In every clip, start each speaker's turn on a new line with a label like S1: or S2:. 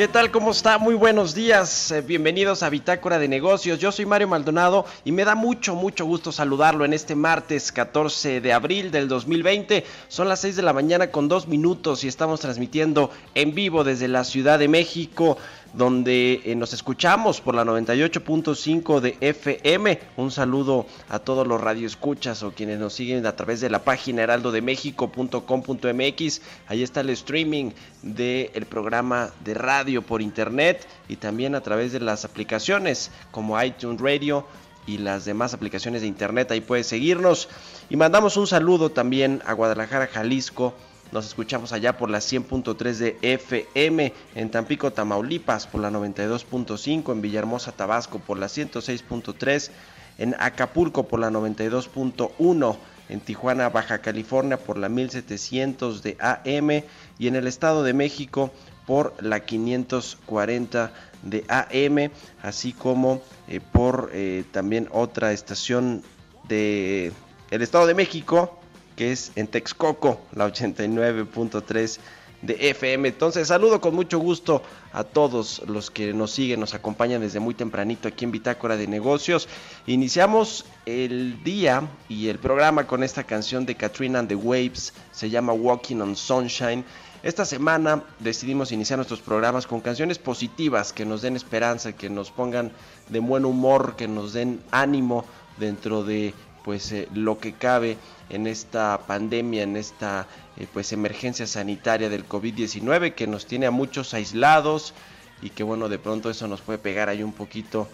S1: ¿Qué tal? ¿Cómo está? Muy buenos días. Eh, bienvenidos a Bitácora de Negocios. Yo soy Mario Maldonado y me da mucho, mucho gusto saludarlo en este martes 14 de abril del 2020. Son las 6 de la mañana con dos minutos y estamos transmitiendo en vivo desde la Ciudad de México donde eh, nos escuchamos por la 98.5 de FM. Un saludo a todos los radioescuchas o quienes nos siguen a través de la página heraldodemexico.com.mx. Ahí está el streaming del programa de radio por internet y también a través de las aplicaciones como iTunes Radio y las demás aplicaciones de internet. Ahí puedes seguirnos. Y mandamos un saludo también a Guadalajara, Jalisco nos escuchamos allá por la 100.3 de FM, en Tampico, Tamaulipas por la 92.5, en Villahermosa, Tabasco por la 106.3, en Acapulco por la 92.1, en Tijuana, Baja California por la 1700 de AM y en el Estado de México por la 540 de AM, así como eh, por eh, también otra estación de el Estado de México que es en Texcoco, la 89.3 de FM. Entonces saludo con mucho gusto a todos los que nos siguen, nos acompañan desde muy tempranito aquí en Bitácora de Negocios. Iniciamos el día y el programa con esta canción de Katrina and the Waves, se llama Walking on Sunshine. Esta semana decidimos iniciar nuestros programas con canciones positivas que nos den esperanza, que nos pongan de buen humor, que nos den ánimo dentro de pues eh, lo que cabe en esta pandemia, en esta eh, pues emergencia sanitaria del COVID-19 que nos tiene a muchos aislados y que bueno, de pronto eso nos puede pegar ahí un poquito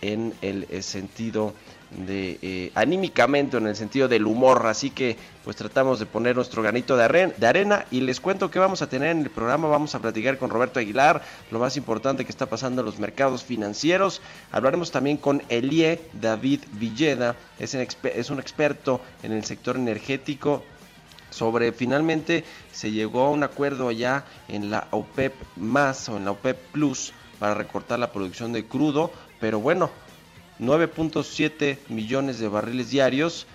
S1: en el, el sentido de eh, anímicamente en el sentido del humor así que pues tratamos de poner nuestro granito de, arena y les cuento que vamos a tener en el programa. Vamos a platicar con Roberto Aguilar lo más importante que está pasando en los mercados financieros. Hablaremos también con Elie David Villeda es, es un experto en el sector energético sobre finalmente se llegó a un acuerdo allá en la OPEP más o en la OPEP Plus para recortar la producción de crudo pero bueno 9.7 millones de barriles diarios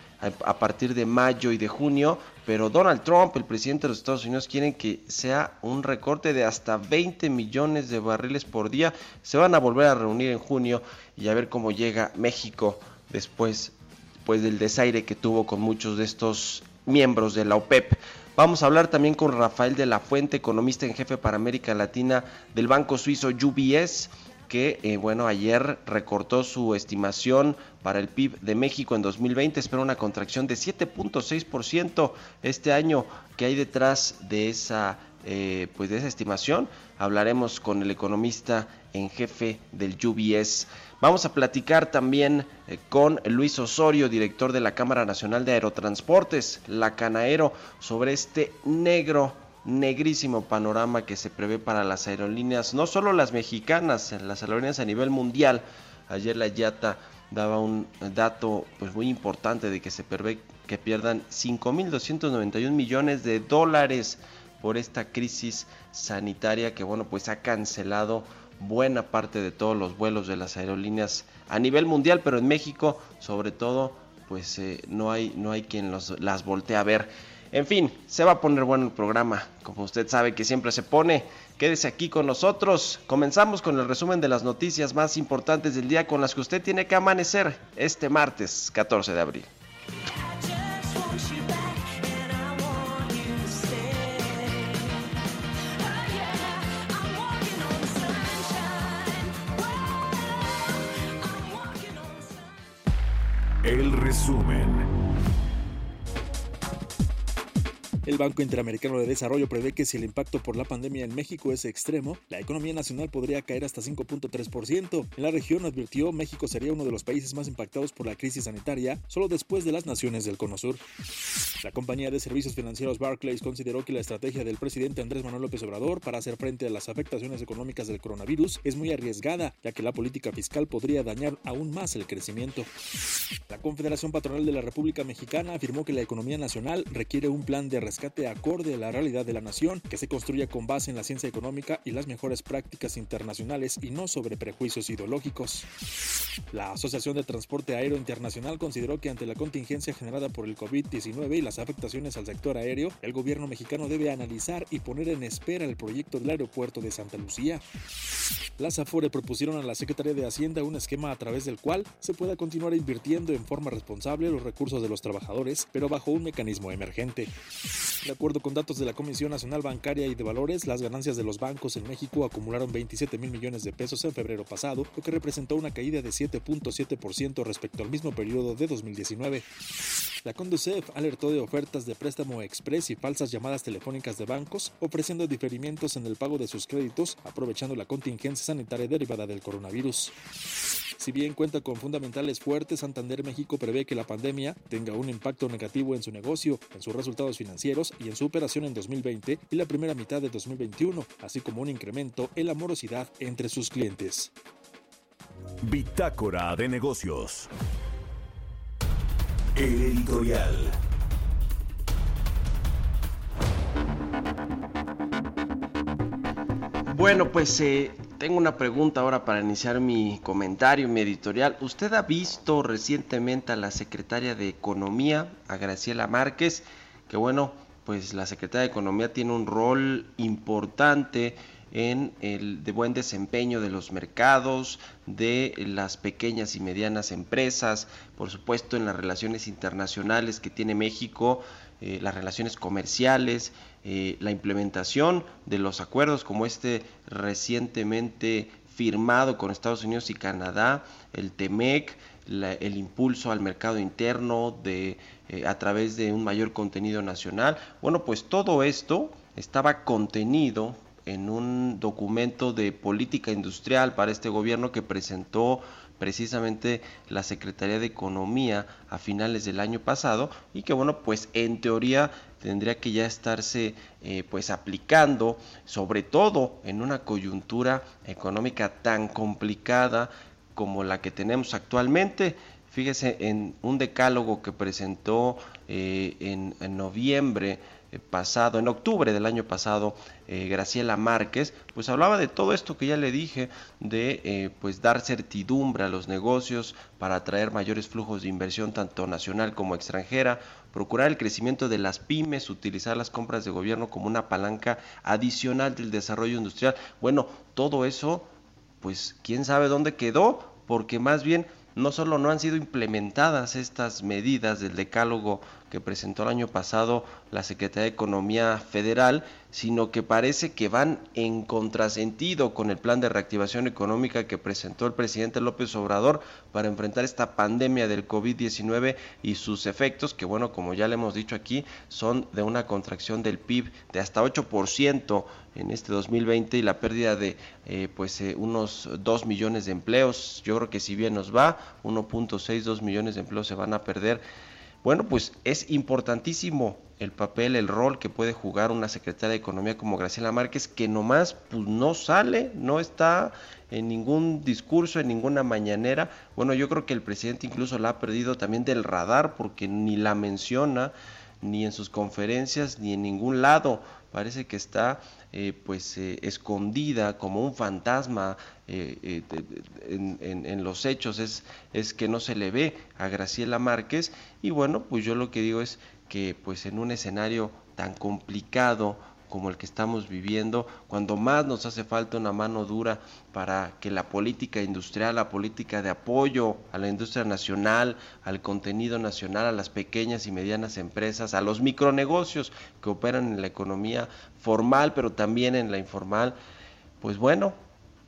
S1: a, partir de mayo y de junio, pero Donald Trump, el presidente de los Estados Unidos, quieren que sea un recorte de hasta 20 millones de barriles por día. Se van a volver a reunir en junio y a ver cómo llega México después pues, del desaire que tuvo con muchos de estos miembros de la OPEP. Vamos a hablar también con Rafael de la Fuente, economista en jefe para América Latina del banco suizo UBS que, eh, bueno, ayer recortó su estimación para el PIB de México en 2020, espera una contracción de 7.6% este año. que hay detrás de esa, eh, pues de esa estimación? Hablaremos con el economista en jefe del UBS. Vamos a platicar también eh, con Luis Osorio, director de la Cámara Nacional de Aerotransportes, la Canaero, sobre este negro negrísimo panorama que se prevé para las aerolíneas, no solo las mexicanas, las aerolíneas a nivel mundial. Ayer la IATA daba un dato pues muy importante de que se prevé que pierdan 5.291 millones de dólares por esta crisis sanitaria que bueno pues ha cancelado buena parte de todos los vuelos de las aerolíneas a nivel mundial, pero en México sobre todo pues eh, no hay no hay quien los, las voltee a ver. En fin, se va a poner bueno el programa, como usted sabe que siempre se pone. Quédese aquí con nosotros. Comenzamos con el resumen de las noticias más importantes del día con las que usted tiene que amanecer este martes 14 de abril.
S2: El resumen. El Banco Interamericano de Desarrollo prevé que si el impacto por la pandemia en México es extremo, la economía nacional podría caer hasta 5.3%. En la región advirtió México sería uno de los países más impactados por la crisis sanitaria, solo después de las naciones del Cono Sur. La compañía de servicios financieros Barclays consideró que la estrategia del presidente Andrés Manuel López Obrador para hacer frente a las afectaciones económicas del coronavirus es muy arriesgada, ya que la política fiscal podría dañar aún más el crecimiento. La Confederación Patronal de la República Mexicana afirmó que la economía nacional requiere un plan de rescate acorde a la realidad de la nación, que se construya con base en la ciencia económica y las mejores prácticas internacionales y no sobre prejuicios ideológicos. La Asociación de Transporte Aéreo Internacional consideró que ante la contingencia generada por el COVID-19 y las afectaciones al sector aéreo, el gobierno mexicano debe analizar y poner en espera el proyecto del aeropuerto de Santa Lucía. Las Afore propusieron a la Secretaría de Hacienda un esquema a través del cual se pueda continuar invirtiendo en forma responsable los recursos de los trabajadores, pero bajo un mecanismo emergente. De acuerdo con datos de la Comisión Nacional Bancaria y de Valores, las ganancias de los bancos en México acumularon 27 mil millones de pesos en febrero pasado, lo que representó una caída de 7.7% respecto al mismo periodo de 2019. La Conducef alertó de ofertas de préstamo express y falsas llamadas telefónicas de bancos, ofreciendo diferimientos en el pago de sus créditos, aprovechando la contingencia sanitaria derivada del coronavirus. Si bien cuenta con fundamentales fuertes, Santander México prevé que la pandemia tenga un impacto negativo en su negocio, en sus resultados financieros y en su operación en 2020 y la primera mitad de 2021, así como un incremento en la morosidad entre sus clientes.
S3: Bitácora de negocios. El editorial.
S1: Bueno, pues eh, tengo una pregunta ahora para iniciar mi comentario, mi editorial. ¿Usted ha visto recientemente a la secretaria de Economía, a Graciela Márquez? Que bueno, pues la secretaria de Economía tiene un rol importante en el de buen desempeño de los mercados, de las pequeñas y medianas empresas, por supuesto en las relaciones internacionales que tiene México, eh, las relaciones comerciales, eh, la implementación de los acuerdos como este recientemente firmado con Estados Unidos y Canadá, el TEMEC, el impulso al mercado interno de, eh, a través de un mayor contenido nacional. Bueno, pues todo esto estaba contenido en un documento de política industrial para este gobierno que presentó precisamente la Secretaría de Economía a finales del año pasado y que bueno pues en teoría tendría que ya estarse eh, pues aplicando sobre todo en una coyuntura económica tan complicada como la que tenemos actualmente. Fíjese en un decálogo que presentó eh, en, noviembre pasado, en octubre del año pasado, eh, Graciela Márquez, pues hablaba de todo esto que ya le dije, de eh, pues dar certidumbre a los negocios para atraer mayores flujos de inversión tanto nacional como extranjera, procurar el crecimiento de las pymes, utilizar las compras de gobierno como una palanca adicional del desarrollo industrial. Bueno, todo eso, pues quién sabe dónde quedó, porque más bien no solo no han sido implementadas estas medidas del decálogo que presentó el año pasado la Secretaría de Economía Federal, sino que parece que van en contrasentido con el plan de reactivación económica que presentó el presidente López Obrador para enfrentar esta pandemia del COVID-19 y sus efectos, que bueno, como ya le hemos dicho aquí, son de una contracción del PIB de hasta 8% en este 2020 y la pérdida de eh, pues eh, unos 2 millones de empleos. Yo creo que si bien nos va, 1.62 millones de empleos se van a perder. Bueno, pues es importantísimo el papel, el rol que puede jugar una secretaria de Economía como Graciela Márquez, que nomás pues, no sale, no está en ningún discurso, en ninguna mañanera. Bueno, yo creo que el presidente incluso la ha perdido también del radar porque ni la menciona, ni en sus conferencias, ni en ningún lado. Parece que está eh, pues eh, escondida como un fantasma eh, en, en, los hechos es, es que no se le ve a Graciela Márquez y bueno pues yo lo que digo es que pues en un escenario tan complicado como el que estamos viviendo, cuando más nos hace falta una mano dura para que la política industrial, la política de apoyo a la industria nacional, al contenido nacional, a las pequeñas y medianas empresas, a los micronegocios que operan en la economía formal, pero también en la informal, pues bueno,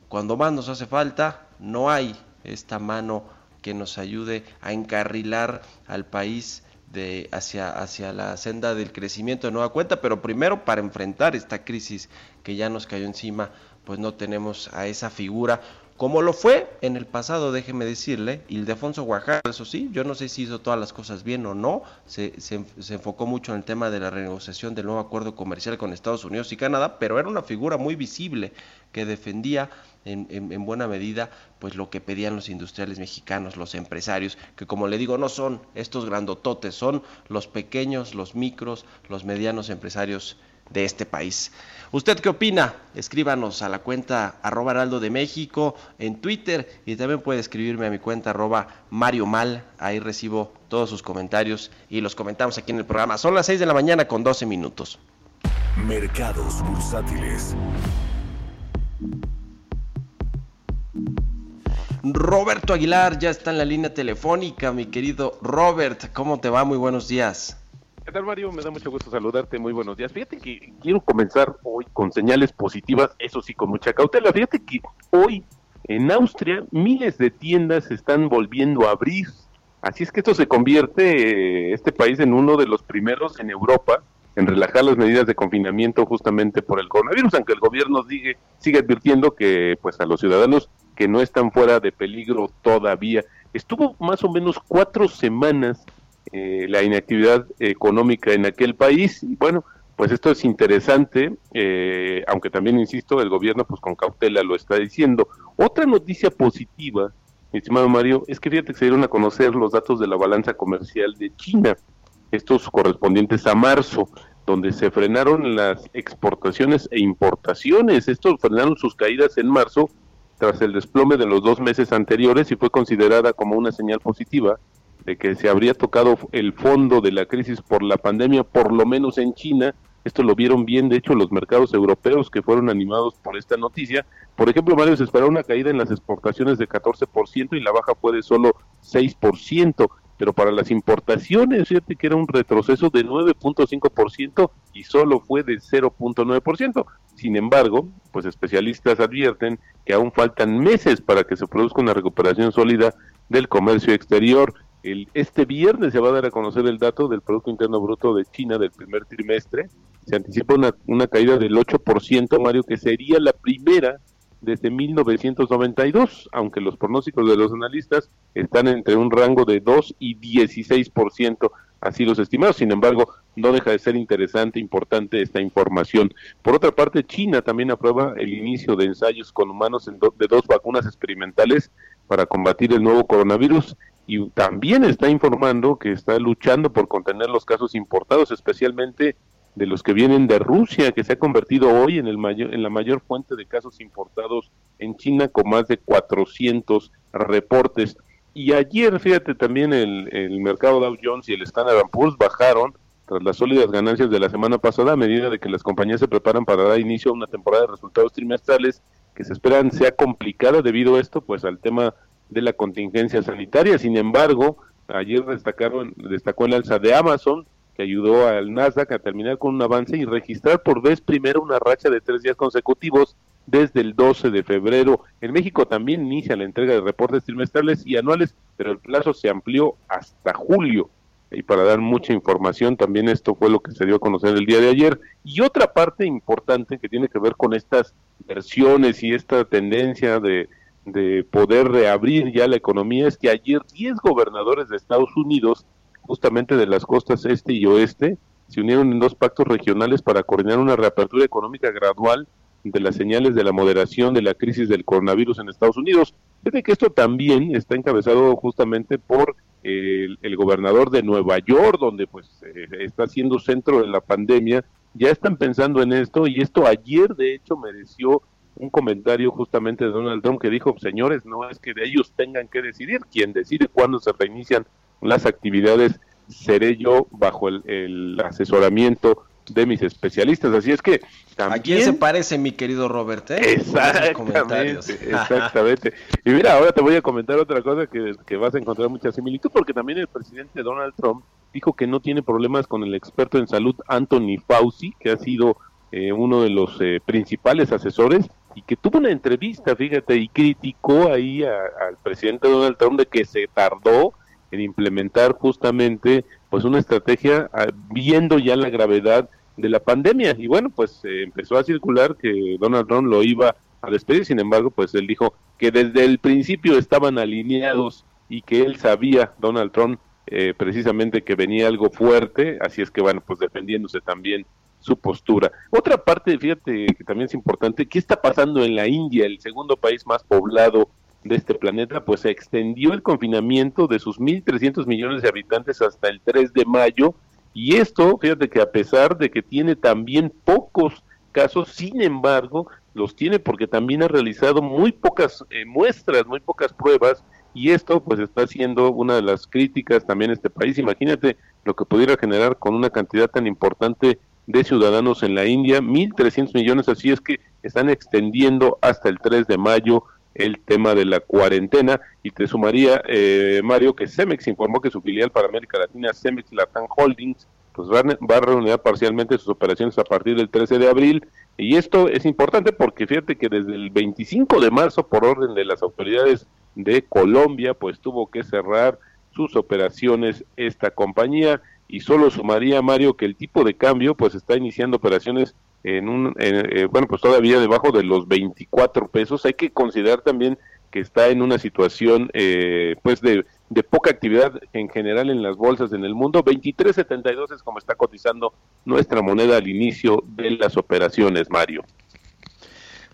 S1: cuando más nos hace falta, no hay esta mano que nos ayude a encarrilar al país de hacia, hacia la senda del crecimiento de nueva cuenta, pero primero para enfrentar esta crisis que ya nos cayó encima, pues no tenemos a esa figura como lo fue en el pasado, déjeme decirle, Ildefonso Guajardo, eso sí, yo no sé si hizo todas las cosas bien o no, se, se, enfocó mucho en el tema de la renegociación del nuevo acuerdo comercial con Estados Unidos y Canadá, pero era una figura muy visible que defendía en, en, buena medida pues lo que pedían los industriales mexicanos, los empresarios, que como le digo no son estos grandototes, son los pequeños, los micros, los medianos empresarios de este país. ¿Usted qué opina? Escríbanos a la cuenta arroba heraldo de México en Twitter y también puede escribirme a mi cuenta arroba Mario Mal. Ahí recibo todos sus comentarios y los comentamos aquí en el programa. Son las 6 de la mañana con 12 minutos.
S3: Mercados bursátiles.
S1: Roberto Aguilar ya está en la línea telefónica, mi querido Robert. ¿Cómo te va? Muy buenos días.
S4: ¿Qué tal, Mario? Me da mucho gusto saludarte. Muy buenos días. Fíjate que quiero comenzar hoy con señales positivas, eso sí, con mucha cautela. Fíjate que hoy en Austria miles de tiendas se están volviendo a abrir. Así es que esto se convierte, eh, este país, en uno de los primeros en Europa en relajar las medidas de confinamiento justamente por el coronavirus, aunque el gobierno sigue, sigue advirtiendo que pues a los ciudadanos que no están fuera de peligro todavía. Estuvo más o menos cuatro semanas eh, la inactividad económica en aquel país. Y bueno, pues esto es interesante, eh, aunque también, insisto, el gobierno pues con cautela lo está diciendo. Otra noticia positiva, mi estimado Mario, es que fíjate que se dieron a conocer los datos de la balanza comercial de China, estos correspondientes a marzo, donde se frenaron las exportaciones e importaciones. Estos frenaron sus caídas en marzo tras el desplome de los dos meses anteriores y fue considerada como una señal positiva de que se habría tocado el fondo de la crisis por la pandemia, por lo menos en China. Esto lo vieron bien, de hecho, los mercados europeos que fueron animados por esta noticia. Por ejemplo, Mario, se esperaba una caída en las exportaciones de 14% y la baja fue de solo 6%, pero para las importaciones, fíjate que era un retroceso de 9.5% y solo fue de 0.9%. Sin embargo, pues especialistas advierten que aún faltan meses para que se produzca una recuperación sólida del comercio exterior este viernes se va a dar a conocer el dato del Producto Interno Bruto de China del primer trimestre. Se anticipa una, caída del 8%, Mario, que sería la primera desde 1992, aunque los pronósticos de los analistas están entre un rango de 2 y 16%, así los estimados. Sin embargo, no deja de ser interesante, importante esta información. Por otra parte, China también aprueba el inicio de ensayos con humanos de dos vacunas experimentales para combatir el nuevo coronavirus y también está informando que está luchando por contener los casos importados, especialmente de los que vienen de Rusia, que se ha convertido hoy en, el mayor, en la mayor fuente de casos importados en China, con más de 400 reportes. Y ayer, fíjate, también el, el mercado Dow Jones y el Standard Poor's bajaron tras las sólidas ganancias de la semana pasada, a medida de que las compañías se preparan para dar inicio a una temporada de resultados trimestrales que se esperan sea complicada debido a esto, pues al tema de la contingencia sanitaria. Sin embargo, ayer destacaron, destacó el alza de Amazon, que ayudó al Nasdaq a terminar con un avance y registrar por vez primera una racha de tres días consecutivos desde el 12 de febrero. En México también inicia la entrega de reportes trimestrales y anuales, pero el plazo se amplió hasta julio. Y para dar mucha información, también esto fue lo que se dio a conocer el día de ayer. Y otra parte importante que tiene que ver con estas versiones y esta tendencia de de poder reabrir ya la economía es que ayer 10 gobernadores de Estados Unidos, justamente de las costas este y oeste, se unieron en dos pactos regionales para coordinar una reapertura económica gradual de las señales de la moderación de la crisis del coronavirus en Estados Unidos. Fíjate que esto también está encabezado justamente por el, gobernador de Nueva York, donde pues eh, está siendo centro de la pandemia. Ya están pensando en esto y esto ayer de hecho mereció un comentario justamente de Donald Trump que dijo, señores, no es que ellos tengan que decidir, quien decide cuándo se reinician las actividades seré yo bajo el, asesoramiento de mis especialistas. Así es que
S1: también... ¿A quién se parece, mi querido Robert?
S4: Eh? Exactamente, exactamente. y mira, ahora te voy a comentar otra cosa que, que vas a encontrar mucha similitud, porque también el presidente Donald Trump dijo que no tiene problemas con el experto en salud Anthony Fauci, que ha sido eh, uno de los eh, principales asesores y que tuvo una entrevista, fíjate, y criticó ahí al presidente Donald Trump de que se tardó en implementar justamente pues una estrategia ah, viendo ya la gravedad de la pandemia. Y bueno, pues empezó a circular que Donald Trump lo iba a despedir, sin embargo, pues él dijo que desde el principio estaban alineados y que él sabía, Donald Trump, eh, precisamente que venía algo fuerte, así es que bueno, pues defendiéndose también su postura. Otra parte, fíjate que también es importante, ¿qué está pasando en la India, el segundo país más poblado de este planeta? Pues se extendió el confinamiento de sus 1.300 millones de habitantes hasta el 3 de mayo, y esto, fíjate que a pesar de que tiene también pocos casos, sin embargo, los tiene porque también ha realizado muy pocas eh, muestras, muy pocas pruebas, y esto pues está siendo una de las críticas también este país. Imagínate lo que pudiera generar con una cantidad tan importante de ciudadanos en la India, 1.300 millones, así es que están extendiendo hasta el 3 de mayo el tema de la cuarentena. Y te sumaría, eh, Mario, que Cemex informó que su filial para América Latina, Cemex Latam Holdings, pues va, a reunir parcialmente sus operaciones a partir del 13 de abril. Y esto es importante porque fíjate que desde el 25 de marzo, por orden de las autoridades de Colombia, pues tuvo que cerrar sus operaciones esta compañía y solo sumaría Mario que el tipo de cambio pues está iniciando operaciones en un eh, bueno pues todavía debajo de los 24 pesos. Hay que considerar también que está en una situación eh, pues de, de, poca actividad en general en las bolsas en el mundo. 23.72 es como está cotizando nuestra moneda al inicio de las operaciones Mario.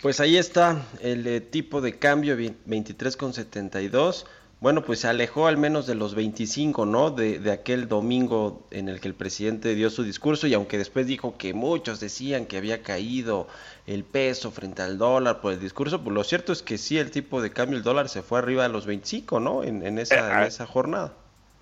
S1: Pues ahí está el eh, tipo de cambio 23,72. Bueno, pues se alejó al menos de los 25, ¿no? De, de, aquel domingo en el que el presidente dio su discurso y aunque después dijo que muchos decían que había caído el peso frente al dólar por el discurso, pues lo cierto es que sí, el tipo de cambio, el dólar se fue arriba de los 25, ¿no? En, en esa, en eh, ah, esa jornada.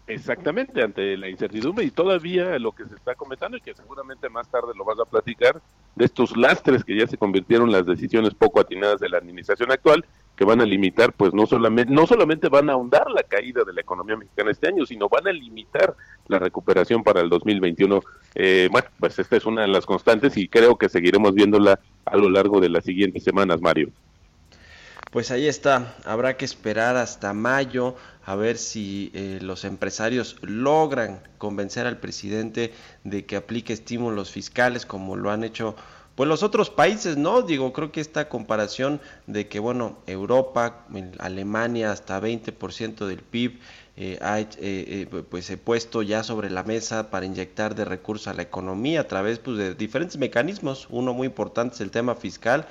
S4: Exactamente, ante la incertidumbre y todavía lo que se está comentando y que seguramente más tarde lo vas a platicar, de estos lastres que ya se convirtieron las decisiones poco atinadas de la administración actual, que van a limitar, pues no solamente, no solamente van a ahondar la caída de la economía mexicana este año, sino van a limitar la recuperación para el 2021. Eh, bueno, pues esta es una de las constantes y creo que seguiremos viéndola a lo largo de las siguientes semanas, Mario.
S1: Pues ahí está, habrá que esperar hasta mayo a ver si eh, los empresarios logran convencer al presidente de que aplique estímulos fiscales como lo han hecho pues los otros países, ¿no? Digo, creo que esta comparación de que, bueno, Europa, Alemania, hasta 20% del PIB, eh, ha eh, pues he puesto ya sobre la mesa para inyectar de recursos a la economía a través pues, de diferentes mecanismos. Uno muy importante es el tema fiscal,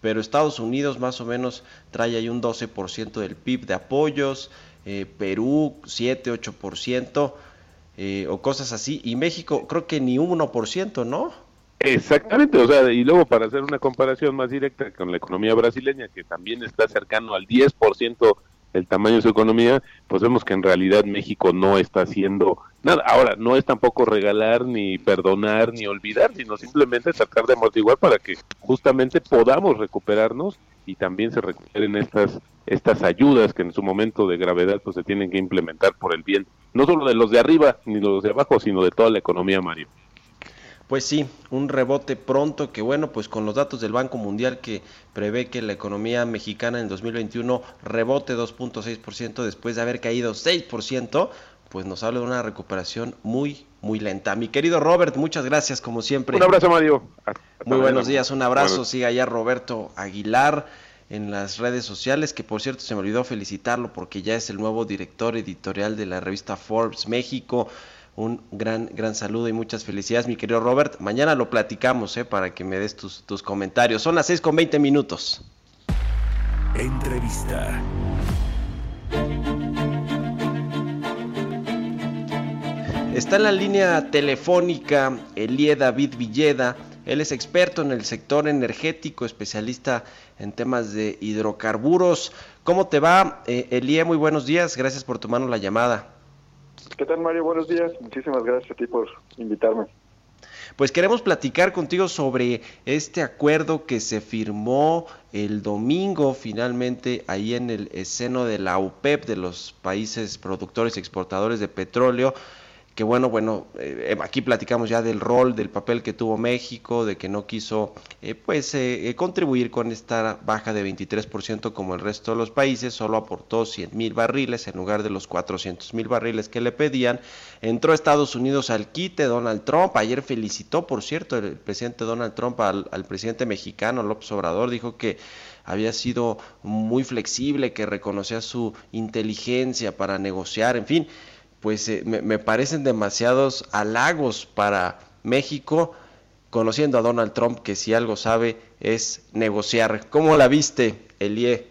S1: pero Estados Unidos más o menos trae ahí un 12% del PIB de apoyos, eh, Perú 7, 8% eh, o cosas así, y México creo que ni un 1%, ¿no?
S4: Exactamente, o sea, y luego para hacer una comparación más directa con la economía brasileña, que también está cercano al 10% el tamaño de su economía, pues vemos que en realidad México no está haciendo nada. Ahora, no es tampoco regalar, ni perdonar, ni olvidar, sino simplemente tratar de amortiguar para que justamente podamos recuperarnos y también se recuperen estas estas ayudas que en su momento de gravedad pues se tienen que implementar por el bien no solo de los de arriba ni de los de abajo sino de toda la economía Mario
S1: pues sí, un rebote pronto que bueno, pues con los datos del Banco Mundial que prevé que la economía mexicana en 2021 rebote 2.6% después de haber caído 6%, pues nos habla de una recuperación muy, muy lenta. Mi querido Robert, muchas gracias como siempre.
S4: Un abrazo, Mario.
S1: muy buenos días, un abrazo. Siga allá Roberto Aguilar en las redes sociales, que por cierto se me olvidó felicitarlo porque ya es el nuevo director editorial de la revista Forbes México. Un gran, gran saludo y muchas felicidades, mi querido Robert. Mañana lo platicamos, ¿eh? para que me des tus, tus comentarios. Son las 6 con 20 minutos.
S3: Entrevista.
S1: Está en la línea telefónica Elie David Villeda. Él es experto en el sector energético, especialista en temas de hidrocarburos. ¿Cómo te va, eh, Elie? Muy buenos días. Gracias por tomarnos la llamada.
S5: ¿Qué tal, Mario? Buenos días. Muchísimas gracias a ti por invitarme.
S1: Pues queremos platicar contigo sobre este acuerdo que se firmó el domingo finalmente ahí en el seno de la UPEP de los países productores y exportadores de petróleo que bueno, bueno, eh, aquí platicamos ya del rol, del papel que tuvo México, de que no quiso eh, pues eh, contribuir con esta baja de 23% como el resto de los países, solo aportó 100 mil barriles en lugar de los 400 mil barriles que le pedían. Entró Estados Unidos al quite, Donald Trump, ayer felicitó, por cierto, el presidente Donald Trump al, al presidente mexicano López Obrador, dijo que había sido muy flexible, que reconocía su inteligencia para negociar, en fin pues eh, me, parecen demasiados halagos para México, conociendo a Donald Trump, que si algo sabe es negociar. ¿Cómo la viste, Elie?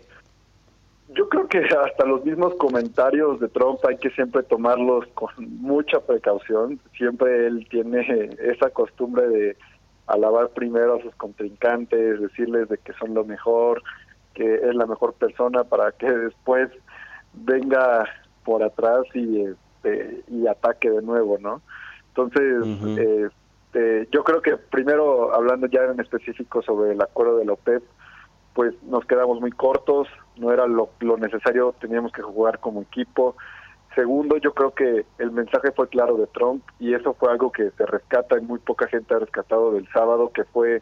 S5: Yo creo que hasta los mismos comentarios de Trump hay que siempre tomarlos con mucha precaución. Siempre él tiene esa costumbre de alabar primero a sus contrincantes, decirles de que son lo mejor, que es la mejor persona para que después venga por atrás y este, y ataque de nuevo, ¿no? Entonces, este, yo creo que primero, hablando ya en específico sobre el acuerdo de la OPEP, pues nos quedamos muy cortos, no era lo, necesario, teníamos que jugar como equipo. Segundo, yo creo que el mensaje fue claro de Trump y eso fue algo que se rescata y muy poca gente ha rescatado del sábado, que fue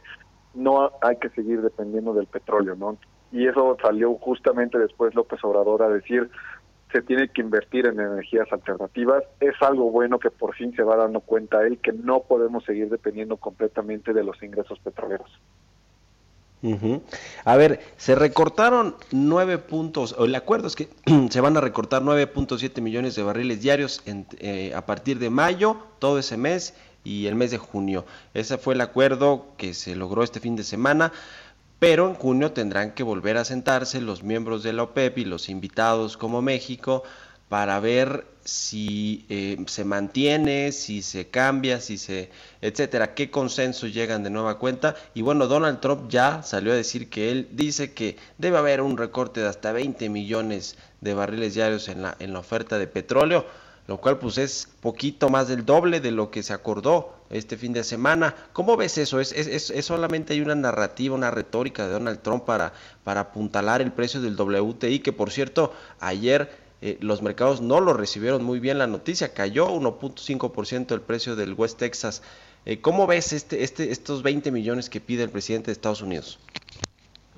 S5: no hay que seguir dependiendo del petróleo, ¿no? Y eso salió justamente después López Obrador a decir, se tiene que invertir en energías alternativas. Es algo bueno que por fin se va dando cuenta él que no podemos seguir dependiendo completamente de los ingresos petroleros.
S1: A ver, se recortaron nueve puntos, el acuerdo es que se van a recortar 9.7 millones de barriles diarios eh, a partir de mayo, todo ese mes y el mes de junio. Ese fue el acuerdo que se logró este fin de semana pero en junio tendrán que volver a sentarse los miembros de la OPEP y los invitados como México para ver si eh, se mantiene, si se cambia, si se, etcétera, qué consenso llegan de nueva cuenta. Y bueno, Donald Trump ya salió a decir que él dice que debe haber un recorte de hasta 20 millones de barriles diarios en la, en la oferta de petróleo lo cual pues es poquito más del doble de lo que se acordó este fin de semana. ¿Cómo ves eso? ¿Es, es, solamente hay una narrativa, una retórica de Donald Trump para, para apuntalar el precio del WTI? Que por cierto, ayer eh, los mercados no lo recibieron muy bien la noticia, cayó 1.5% el precio del West Texas. Eh, ¿Cómo ves este, este, estos 20 millones que pide el presidente de Estados Unidos?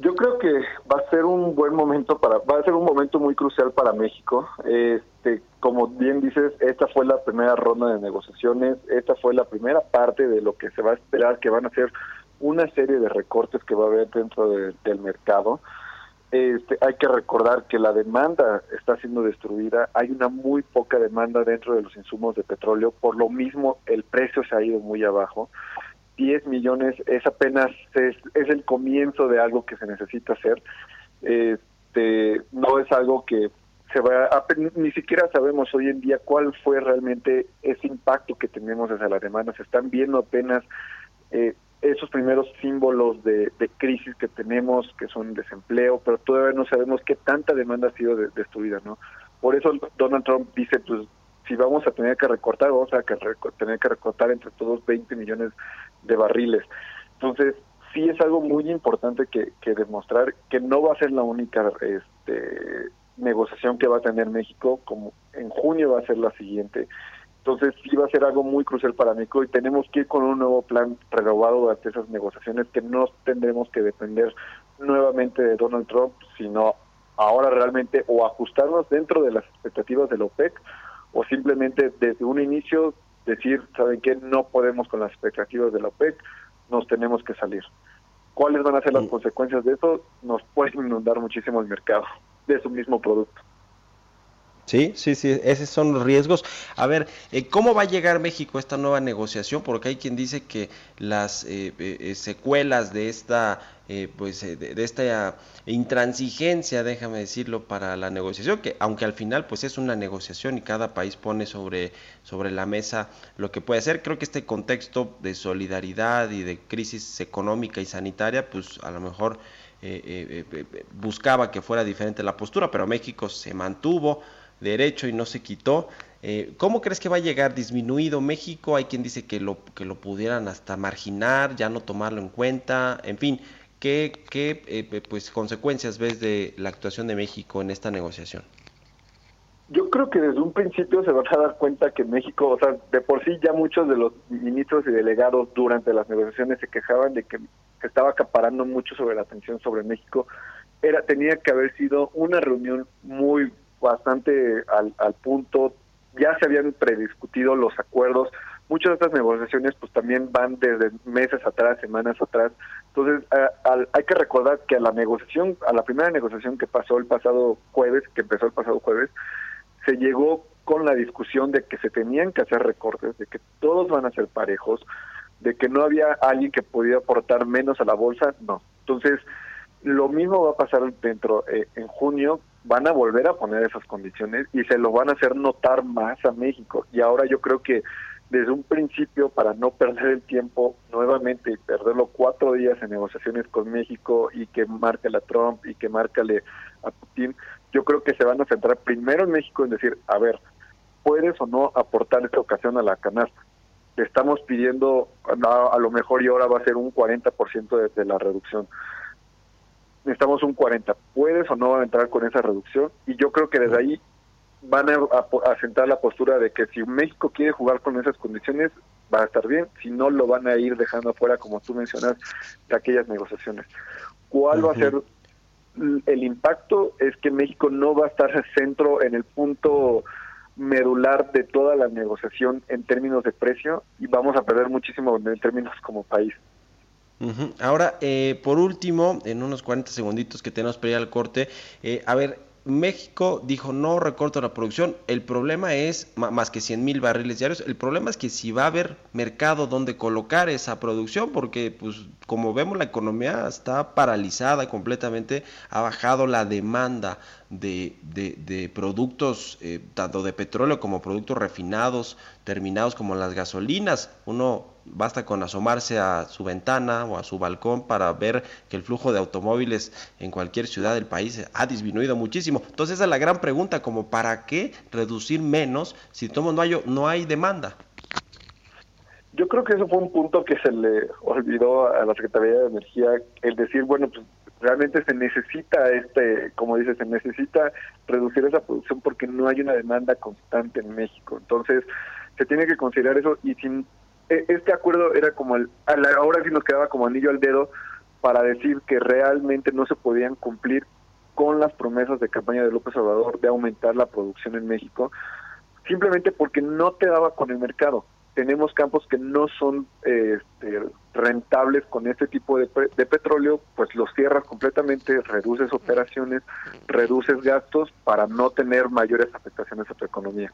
S5: Yo creo que va a ser un buen momento para, va a ser un momento muy crucial para México. Este, como bien dices, esta fue la primera ronda de negociaciones, esta fue la primera parte de lo que se va a esperar, que van a ser una serie de recortes que va a haber dentro del mercado. Este, hay que recordar que la demanda está siendo destruida, hay una muy poca demanda dentro de los insumos de petróleo, por lo mismo el precio se ha ido muy abajo. 10 millones es apenas es, el comienzo de algo que se necesita hacer. Este, no es algo que se va a, ni siquiera sabemos hoy en día cuál fue realmente ese impacto que tenemos desde la demanda. Se están viendo apenas eh, esos primeros símbolos de, crisis que tenemos, que son desempleo, pero todavía no sabemos qué tanta demanda ha sido destruida, ¿no? Por eso Donald Trump dice, pues si vamos a tener que recortar, vamos a tener que recortar entre todos 20 millones de barriles. Entonces, sí es algo muy importante que, demostrar que no va a ser la única este, negociación que va a tener México, como en junio va a ser la siguiente. Entonces sí va a ser algo muy crucial para México y tenemos que ir con un nuevo plan renovado durante esas negociaciones que no tendremos que depender nuevamente de Donald Trump, sino ahora realmente o ajustarnos dentro de las expectativas del OPEC o simplemente desde un inicio decir, ¿saben qué? No podemos con las expectativas de la OPEC, nos tenemos que salir. ¿Cuáles van a ser las consecuencias de eso? Nos puede inundar muchísimo el mercado de su mismo producto.
S1: Sí, sí, sí, esos son los riesgos. A ver, eh, ¿cómo va a llegar México a esta nueva negociación? Porque hay quien dice que las eh, eh, secuelas de esta, pues, de, esta intransigencia, déjame decirlo, para la negociación, que aunque al final, pues, es una negociación y cada país pone sobre sobre la mesa lo que puede ser. Creo que este contexto de solidaridad y de crisis económica y sanitaria, pues, a lo mejor buscaba que fuera diferente la postura, pero México se mantuvo derecho y no se quitó. Eh, ¿Cómo crees que va a llegar disminuido México? Hay quien dice que lo, que lo pudieran hasta marginar, ya no tomarlo en cuenta, en fin, ¿qué, qué eh, pues, consecuencias ves de la actuación de México en esta negociación?
S5: Yo, creo que desde un principio se van a dar cuenta que México, o sea, de por sí ya muchos de los ministros y delegados durante las negociaciones se quejaban de que, estaba acaparando mucho sobre la atención sobre México. Era tenía que haber sido una reunión muy bastante al, al punto. Ya se habían prediscutido los acuerdos. Muchas de estas negociaciones pues también van desde meses atrás, semanas atrás. Entonces hay que recordar que a la negociación, a la primera negociación que pasó el pasado jueves, que empezó el pasado jueves, se llegó con la discusión de que se tenían que hacer recortes, de que todos van a ser parejos, de que no había alguien que pudiera aportar menos a la bolsa, no. Entonces, lo mismo va a pasar dentro, eh, en junio, van a volver a poner esas condiciones y se lo van a hacer notar más a México. Y ahora yo creo que desde un principio, para no perder el tiempo nuevamente y perderlo cuatro días en negociaciones con México y que marque a Trump y que márcale a Putin, yo creo que se van a centrar primero en México en decir, a ver, ¿puedes o no aportar esta ocasión a la canasta? Estamos pidiendo, a, lo mejor y ahora va a ser un 40% de, de la reducción. Necesitamos un 40%. ¿Puedes o no entrar con esa reducción? Y yo creo que desde ahí van a, a, sentar la postura de que si México quiere jugar con esas condiciones, va a estar bien, si no lo van a ir dejando afuera, como tú mencionas, de aquellas negociaciones. ¿Cuál va a ser el impacto es que México no va a estar centro en el punto medular de toda la negociación en términos de precio y vamos a perder muchísimo en términos como país.
S1: Ahora, eh, por último, en unos 40 segunditos que tenemos para ir al corte, eh, a ver, México dijo no recorto la producción. El problema es más que 100 mil barriles diarios. El problema es que si va a haber mercado donde colocar esa producción, porque pues como vemos la economía está paralizada completamente, ha bajado la demanda de, de, productos, eh, tanto de petróleo como productos refinados, terminados como las gasolinas. Uno basta con asomarse a su ventana o a su balcón para ver que el flujo de automóviles en cualquier ciudad del país ha disminuido muchísimo. Entonces esa es la gran pregunta, como para qué reducir menos si todo no hay, no hay demanda.
S5: Yo creo que eso fue un punto que se le olvidó a la Secretaría de Energía, el decir, bueno, pues realmente se necesita este, como dice, se necesita reducir esa producción porque no hay una demanda constante en México. Entonces, se tiene que considerar eso y sin este acuerdo era como el, ahora sí nos quedaba como anillo al dedo para decir que realmente no se podían cumplir con las promesas de campaña de López Obrador de aumentar la producción en México, simplemente porque no te daba con el mercado. Tenemos campos que no son este, rentables con este tipo de, de petróleo, pues los cierras completamente, reduces operaciones, reduces gastos para no tener mayores afectaciones a tu economía.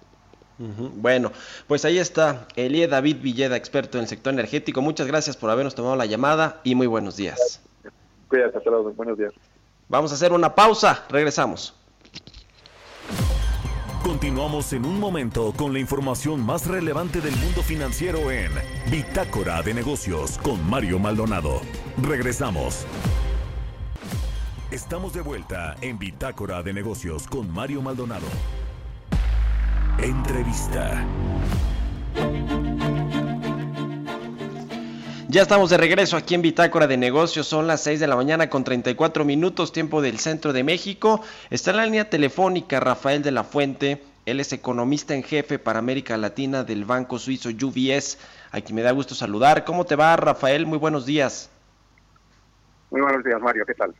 S1: Bueno, pues ahí está Elie David Villeda, experto en el sector energético. Muchas gracias por habernos tomado la llamada y muy buenos días.
S5: Cuídate, hasta luego. Buenos días.
S1: Vamos a hacer una pausa, regresamos.
S3: Continuamos en un momento con la información más relevante del mundo financiero en Bitácora de Negocios con Mario Maldonado. Regresamos. Estamos de vuelta en Bitácora de Negocios con Mario Maldonado. Entrevista.
S1: Ya estamos de regreso aquí en Bitácora de Negocios. Son las 6 de la mañana con 34 minutos, tiempo del centro de México. Está en la línea telefónica Rafael de la Fuente. Él es economista en jefe para América Latina del banco suizo UBS, a quien me da gusto saludar. ¿Cómo te va, Rafael? Muy buenos días.
S6: Muy buenos días, Mario. ¿Qué tal?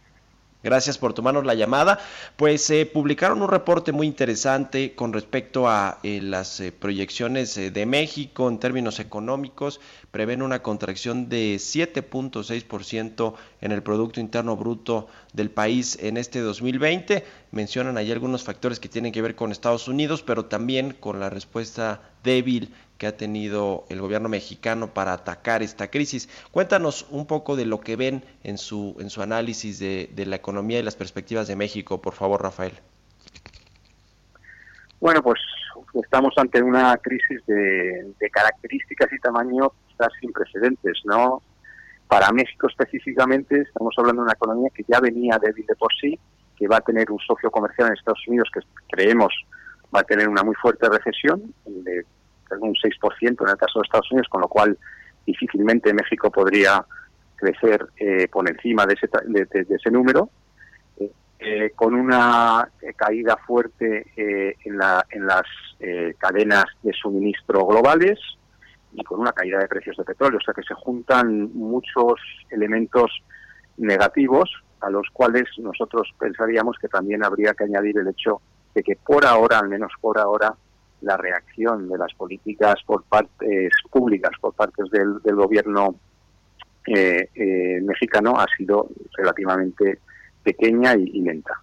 S1: Gracias por tomarnos la llamada. Pues se eh, publicaron un reporte muy interesante con respecto a eh, las eh, proyecciones de México en términos económicos. Prevén una contracción de 7.6% en el Producto Interno Bruto del país en este 2020. Mencionan ahí algunos factores que tienen que ver con Estados Unidos, pero también con la respuesta débil que ha tenido el gobierno mexicano para atacar esta crisis. Cuéntanos un poco de lo que ven en su, en su análisis de, la economía y las perspectivas de México, por favor, Rafael.
S6: Bueno, pues estamos ante una crisis de, características y tamaño sin precedentes, ¿no? Para México específicamente estamos hablando de una economía que ya venía débil de por sí, que va a tener un socio comercial en Estados Unidos que creemos va a tener una muy fuerte recesión, de un 6% en el caso de Estados Unidos, con lo cual difícilmente México podría crecer eh, por encima de ese, de, ese número. Eh, eh, con una caída fuerte en, la, en, las cadenas de suministro globales y con una caída de precios de petróleo. O sea que se juntan muchos elementos negativos a los cuales nosotros pensaríamos que también habría que añadir el hecho de que por ahora, al menos por ahora, la reacción de las políticas por partes públicas, por partes del, gobierno eh, eh, mexicano, ha sido relativamente pequeña y, lenta.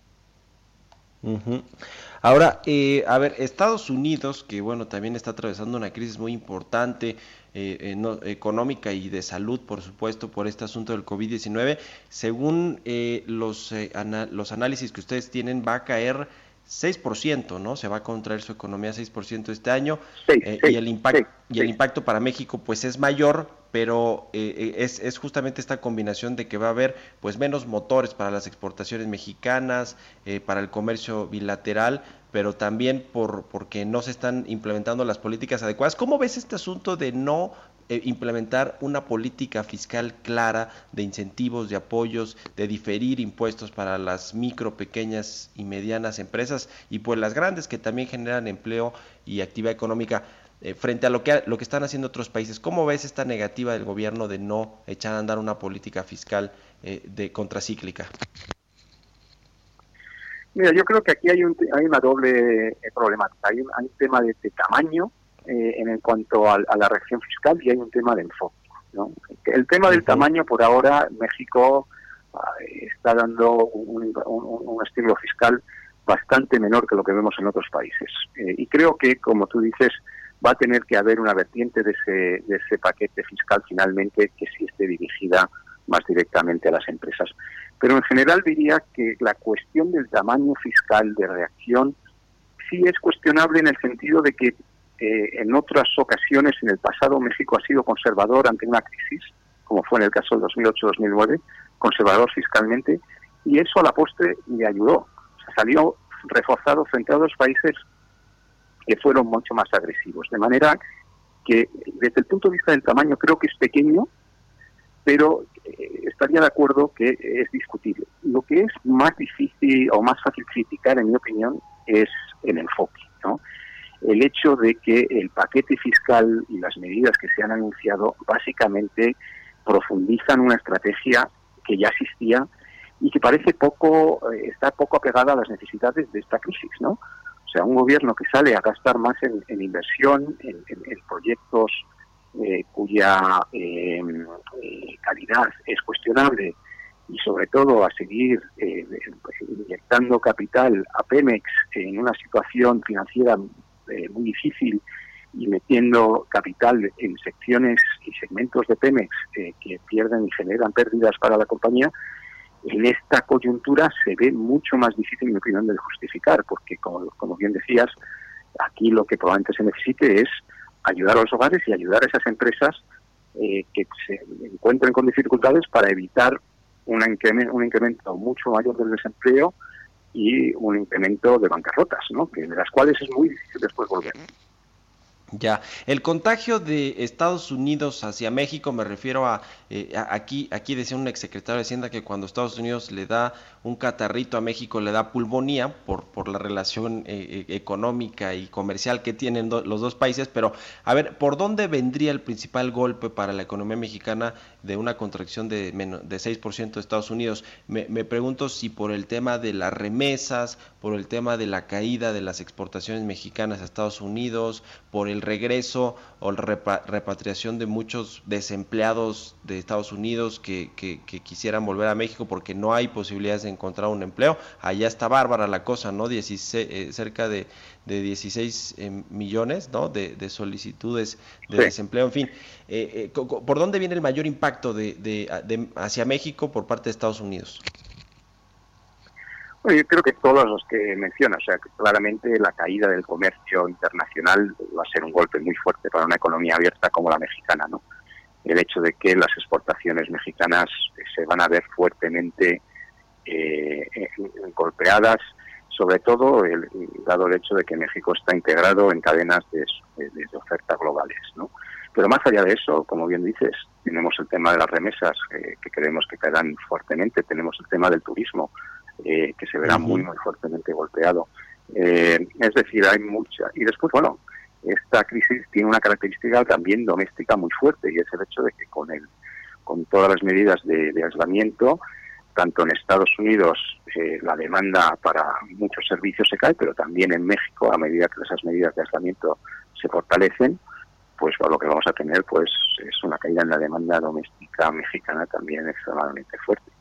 S1: Ahora, eh, a ver, Estados Unidos, que bueno, también está atravesando una crisis muy importante, eh, económica y de salud, por supuesto, por este asunto del COVID-19, según los, los análisis que ustedes tienen, va a caer 6%, ¿no? Se va a contraer su economía 6% este año eh, y, el impacto, y el impacto para México pues es mayor, pero eh, eh, es, es, justamente esta combinación de que va a haber pues menos motores para las exportaciones mexicanas, para el comercio bilateral, pero también por porque no se están implementando las políticas adecuadas. ¿Cómo ves este asunto de no implementar una política fiscal clara de incentivos, de apoyos, de diferir impuestos para las micro, pequeñas y medianas empresas y pues las grandes que también generan empleo y actividad económica eh, frente a lo que, lo que están haciendo otros países. ¿Cómo ves esta negativa del gobierno de no echar a andar una política fiscal eh, de contracíclica?
S6: Mira, yo creo que aquí hay, un, hay una doble problemática. Hay un, hay un tema de, de tamaño eh, en cuanto a, la reacción fiscal y hay un tema de enfoque. El tema del tamaño, por ahora, México ah, está dando un, estilo fiscal bastante menor que lo que vemos en otros países. Eh, y creo que, como tú dices, va a tener que haber una vertiente de ese, de ese paquete fiscal finalmente que sí esté dirigida más directamente a las empresas. Pero en general diría que la cuestión del tamaño fiscal de reacción sí es cuestionable en el sentido de que eh, en otras ocasiones en el pasado México ha sido conservador ante una crisis, como fue en el caso del 2008-2009, conservador fiscalmente, y eso a la postre le ayudó. salió reforzado frente a otros países que fueron mucho más agresivos. De manera que desde el punto de vista del tamaño creo que es pequeño, pero eh, estaría de acuerdo que es discutible. Lo que es más difícil o más fácil criticar, en mi opinión, es el enfoque. ¿no? El hecho de que el paquete fiscal y las medidas que se han anunciado básicamente profundizan una estrategia que ya existía y que parece poco eh, está poco apegada a las necesidades de esta crisis, ¿no? O sea, un gobierno que sale a gastar más en, inversión, en, proyectos eh, cuya em, eh, calidad es cuestionable y sobre todo a seguir inyectando capital a Pemex en una situación financiera eh, muy difícil y metiendo capital en secciones y segmentos de Pemex eh, que pierden y generan pérdidas para la compañía, en esta coyuntura se ve mucho más difícil, en mi opinión, de justificar, porque, como, bien decías, aquí lo que probablemente se necesite es ayudar a los hogares y ayudar a esas empresas eh, que se encuentren con dificultades para evitar un un incremento mucho mayor del desempleo y un incremento de bancarrotas, ¿no? de las cuales es muy difícil después volver.
S1: Ya, el contagio de Estados Unidos hacia México, me refiero a, eh, aquí, aquí decía un exsecretario de Hacienda que cuando Estados Unidos le da un catarrito a México le da pulmonía por, por la relación eh, eh, económica y comercial que tienen los dos países, pero a ver, ¿por dónde vendría el principal golpe para la economía mexicana de una contracción de, menos, de 6% de Estados Unidos? Me, me pregunto si por el tema de las remesas, por el tema de la caída de las exportaciones mexicanas a Estados Unidos, por el regreso o la repatriación de muchos desempleados de Estados Unidos que, que, quisieran volver a México porque no hay posibilidades de encontrar un empleo. Allá está bárbara la cosa, ¿no? 16, eh, cerca de, de 16 eh, millones, ¿no? De, solicitudes de desempleo, en fin. Eh, ¿Por dónde viene el mayor impacto de, de, hacia México por parte de Estados Unidos?
S6: yo creo que todos los que mencionas, o sea, que claramente la caída del comercio internacional va a ser un golpe muy fuerte para una economía abierta como la mexicana, ¿no? El hecho de que las exportaciones mexicanas se van a ver fuertemente eh, golpeadas, sobre todo el, dado el hecho de que México está integrado en cadenas de, de, oferta globales, ¿no? Pero más allá de eso, como bien dices, tenemos el tema de las remesas, eh, que creemos que caerán fuertemente, tenemos el tema del turismo, eh, que se verá muy, muy fuertemente golpeado. Eh, es decir, hay mucha. Y después, bueno, esta crisis tiene una característica también doméstica muy fuerte y es el hecho de que con, el, con todas las medidas de, aislamiento, tanto en Estados Unidos eh, la demanda para muchos servicios se cae, pero también en México, a medida que esas medidas de aislamiento se fortalecen, pues lo que vamos a tener pues es una caída en la demanda doméstica mexicana también extremadamente fuerte.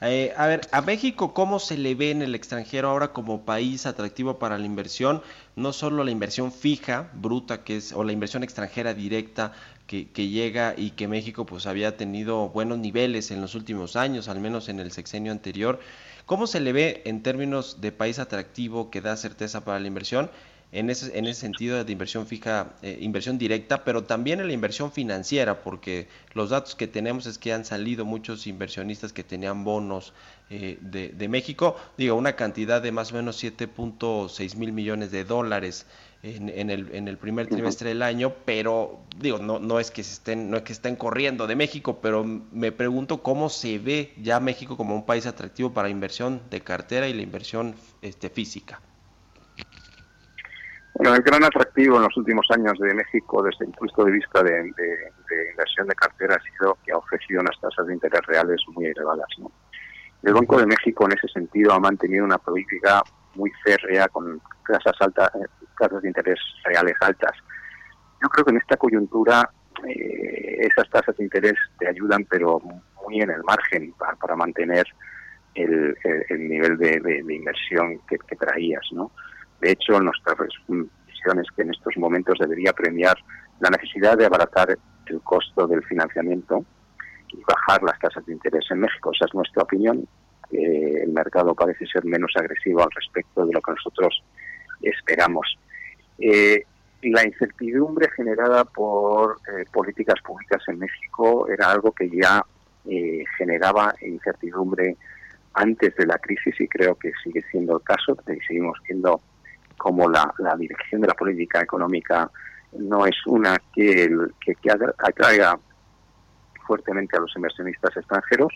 S1: Eh, a ver, a México, ¿cómo se le ve en el extranjero ahora como país atractivo para la inversión? No solo la inversión fija, bruta, que es, o la inversión extranjera directa que, que llega y que México pues había tenido buenos niveles en los últimos años, al menos en el sexenio anterior. ¿Cómo se le ve en términos de país atractivo que da certeza para la inversión? En ese, en ese sentido de inversión fija, eh, inversión directa, pero también en la inversión financiera, porque los datos que tenemos es que han salido muchos inversionistas que tenían bonos eh, de, de, México, digo, una cantidad de más o menos 7.6 mil millones de dólares en, en, el, en el primer trimestre del año, pero digo, no, no es que se estén, no es que estén corriendo de México, pero me pregunto cómo se ve ya México como un país atractivo para inversión de cartera y la inversión este, física.
S6: Bueno, el gran atractivo en los últimos años de México desde el punto de vista de, inversión de cartera ha sido que ha ofrecido unas tasas de interés reales muy elevadas. El Banco de México en ese sentido ha mantenido una política muy férrea con tasas altas, tasas de interés reales altas. Yo creo que en esta coyuntura eh, esas tasas de interés te ayudan, pero muy en el margen para, mantener el, nivel de, inversión que, que traías, ¿no? De hecho, nuestra visión es que en estos momentos debería premiar la necesidad de abaratar el costo del financiamiento y bajar las tasas de interés en México. Esa es nuestra opinión. el mercado parece ser menos agresivo al respecto de lo que nosotros esperamos. Eh, la incertidumbre generada por eh, políticas públicas en México era algo que ya eh, generaba incertidumbre antes de la crisis y creo que sigue siendo el caso. Seguimos viendo como la, dirección de la política económica no es una que, que, atraiga fuertemente a los inversionistas extranjeros,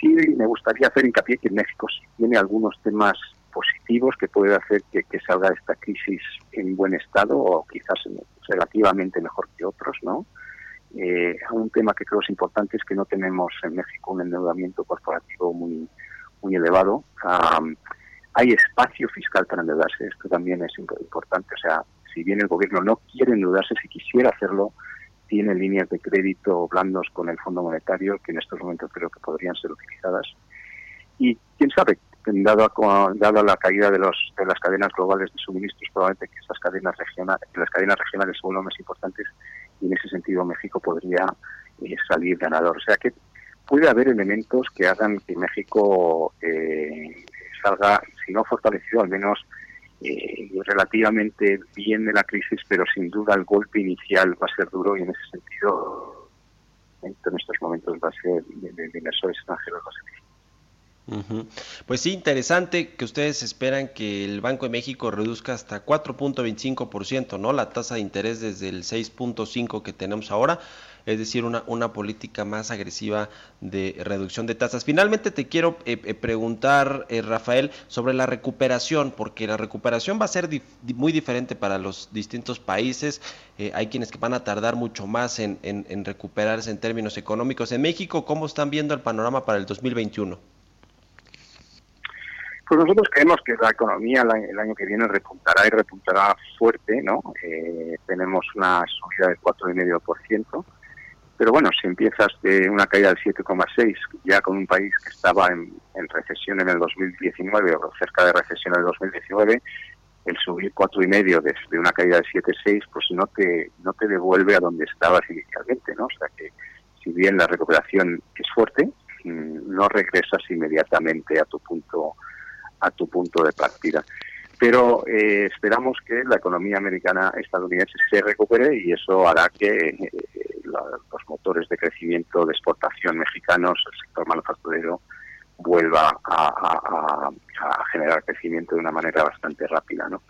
S6: sí me gustaría hacer hincapié que México tiene algunos temas positivos que puede hacer que, salga esta crisis en buen estado o quizás relativamente mejor que otros, ¿no? Eh, un tema que creo es importante es que no tenemos en México un endeudamiento corporativo muy elevado hay espacio fiscal para endeudarse. Esto también es importante. O sea, si bien el gobierno no quiere endeudarse, si quisiera hacerlo, tiene líneas de crédito blandos con el Fondo Monetario que en estos momentos creo que podrían ser utilizadas. Y quién sabe, dado, dado la caída de, los, de las cadenas globales de suministros, probablemente que esas cadenas regionales, las cadenas regionales son las más importantes y en ese sentido México podría eh, salir ganador. O sea que puede haber elementos que hagan que México eh, salga, si no fortalecido, al menos eh, relativamente bien de la crisis, pero sin duda el golpe inicial va a ser duro y en ese sentido, en estos momentos va a ser de, de inversores extranjeros va a ser
S1: pues sí, interesante que ustedes esperan que el Banco de México reduzca hasta 4.25%, ¿no? La tasa de interés desde el 6.5 que tenemos ahora, es decir, una, una política más agresiva de reducción de tasas. Finalmente te quiero eh, eh, preguntar, eh, Rafael, sobre la recuperación, porque la recuperación va a ser muy diferente para los distintos países. hay quienes que van a tardar mucho más en, en, en recuperarse en términos económicos. En México, ¿cómo están viendo el panorama para el 2021?
S6: Pues nosotros creemos que la economía el año que viene repuntará y repuntará fuerte, ¿no? Eh, tenemos una subida del 4,5%, pero bueno, si empiezas de una caída del 7,6%, ya con un país que estaba en, recesión en el 2019 o cerca de recesión en el 2019, el subir 4,5% desde una caída del 7,6%, pues no te, no te devuelve a donde estabas inicialmente, ¿no? O sea que si bien la recuperación es fuerte, mm, no regresas inmediatamente a tu punto a tu punto de partida. Pero eh, esperamos que la economía americana estadounidense se recupere y eso hará que eh, los motores de crecimiento de exportación mexicanos, el sector manufacturero, vuelva a, generar crecimiento de una manera bastante rápida. ¿no?